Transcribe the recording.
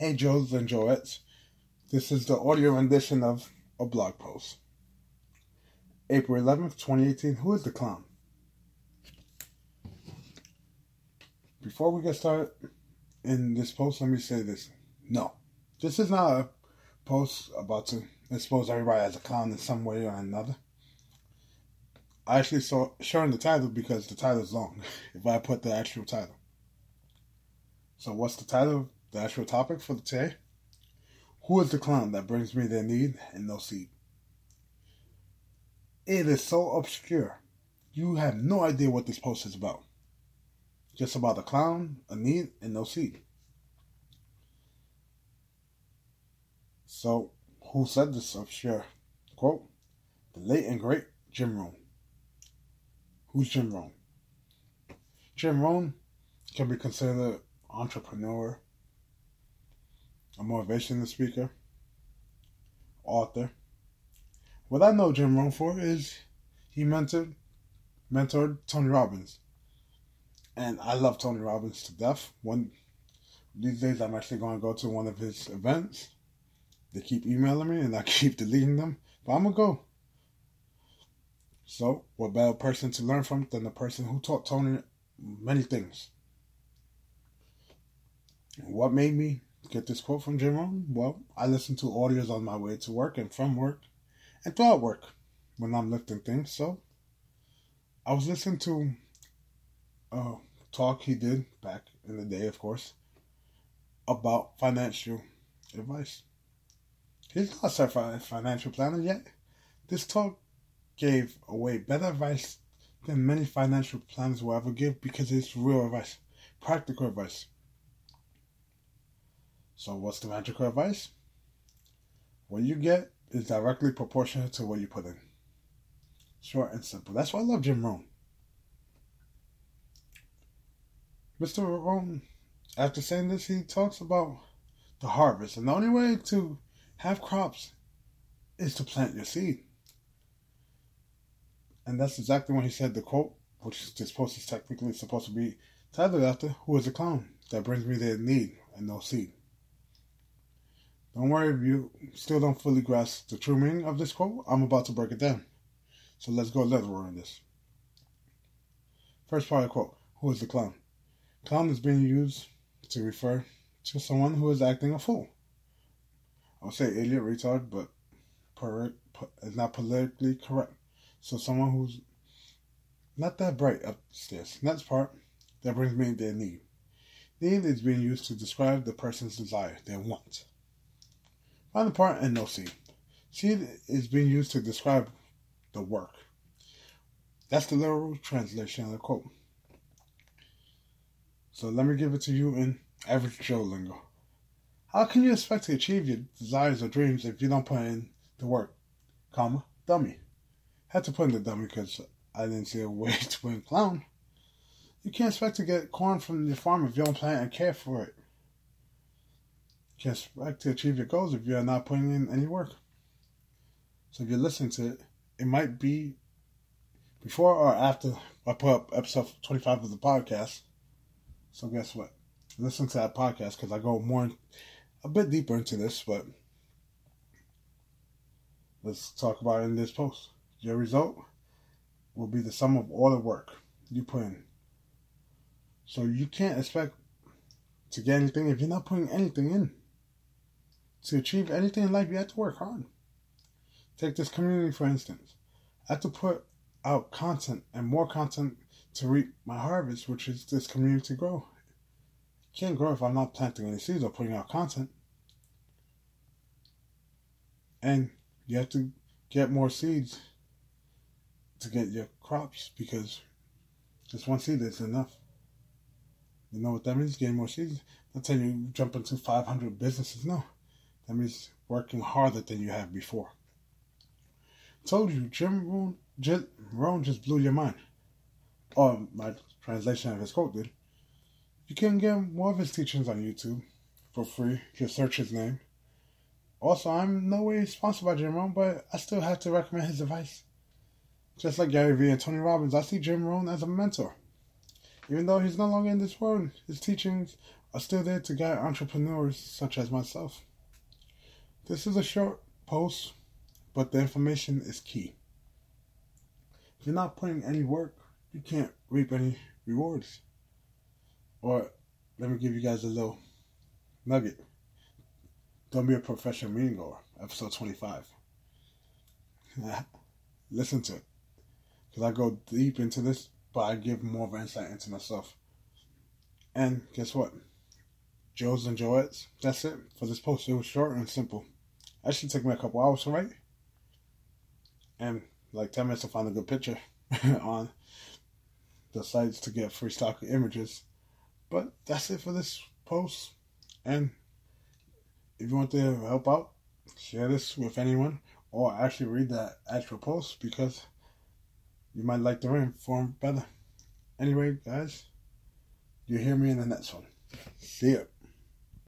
Hey Joes and Joettes, this is the audio rendition of a blog post. April 11th, 2018. Who is the clown? Before we get started in this post, let me say this. No, this is not a post about to expose everybody as a clown in some way or another. I actually saw showing the title because the title is long. if I put the actual title. So what's the title? The actual topic for today? Who is the clown that brings me their need and no seed? It is so obscure. You have no idea what this post is about. Just about a clown, a need, and no seed. So, who said this obscure quote? The late and great Jim Rohn. Who's Jim Rohn? Jim Rohn can be considered an entrepreneur, a motivational speaker, author. What I know Jim Rohn for is he mentored mentored Tony Robbins. And I love Tony Robbins to death. One these days I'm actually going to go to one of his events. They keep emailing me and I keep deleting them, but I'm to go. So, what better person to learn from than the person who taught Tony many things? What made me get this quote from Jim Rohn? Well, I listen to audios on my way to work and from work and throughout work when I'm lifting things. So, I was listening to a talk he did back in the day, of course, about financial advice. He's not a certified financial planner yet. This talk gave away better advice than many financial planners will ever give because it's real advice, practical advice. So, what's the magical advice? What you get is directly proportional to what you put in. Short and simple. That's why I love Jim Rohn. Mr. Rohn, after saying this, he talks about the harvest. And the only way to have crops is to plant your seed. And that's exactly when he said the quote, which this post is technically supposed to be titled after, Who is a clown that brings me their need and no seed? Don't worry if you still don't fully grasp the true meaning of this quote. I'm about to break it down. So let's go literal in this. First part of the quote Who is the clown? Clown is being used to refer to someone who is acting a fool. I'll say idiot, retard, but it's not politically correct. So someone who's not that bright upstairs. Next part, that brings me their need. Need is being used to describe the person's desire, their want. Final part and no seed. Seed is being used to describe the work. That's the literal translation of the quote. So let me give it to you in average Joe lingo. How can you expect to achieve your desires or dreams if you don't put in the work, comma, dummy? Had to put in the dummy because I didn't see a way to put in clown. You can't expect to get corn from the farm if you don't plant and care for it. Can't expect to achieve your goals if you're not putting in any work. So if you're listening to it, it might be before or after I put up episode 25 of the podcast. So guess what? Listen to that podcast because I go more, a bit deeper into this, but let's talk about in this post. Your result will be the sum of all the work you put in. So you can't expect to get anything if you're not putting anything in. To achieve anything in life, you have to work hard. Take this community, for instance. I have to put out content and more content to reap my harvest, which is this community grow. It can't grow if I'm not planting any seeds or putting out content. And you have to get more seeds to get your crops because just one seed is enough. You know what that means? Getting more seeds. That's how you jump into 500 businesses. No. That means working harder than you have before. Told you, Jim Rohn, Jim Rohn just blew your mind. Or my translation of his quote did. You can get more of his teachings on YouTube for free. Just search his name. Also, I'm no way sponsored by Jim Rohn, but I still have to recommend his advice. Just like Gary Vee and Tony Robbins, I see Jim Rohn as a mentor. Even though he's no longer in this world, his teachings are still there to guide entrepreneurs such as myself. This is a short post, but the information is key. If you're not putting any work, you can't reap any rewards. Or let me give you guys a little nugget. Don't be a professional meeting goer, episode 25. Listen to it. Because I go deep into this, but I give more of an insight into myself. And guess what? Joe's and Joettes, that's it for this post. It was short and simple. I should take me a couple hours to write. And like 10 minutes to find a good picture on the sites to get free stock images. But that's it for this post. And if you want to help out, share this with anyone or actually read that actual post because you might like the ring form better. Anyway, guys, you hear me in the next one. See ya.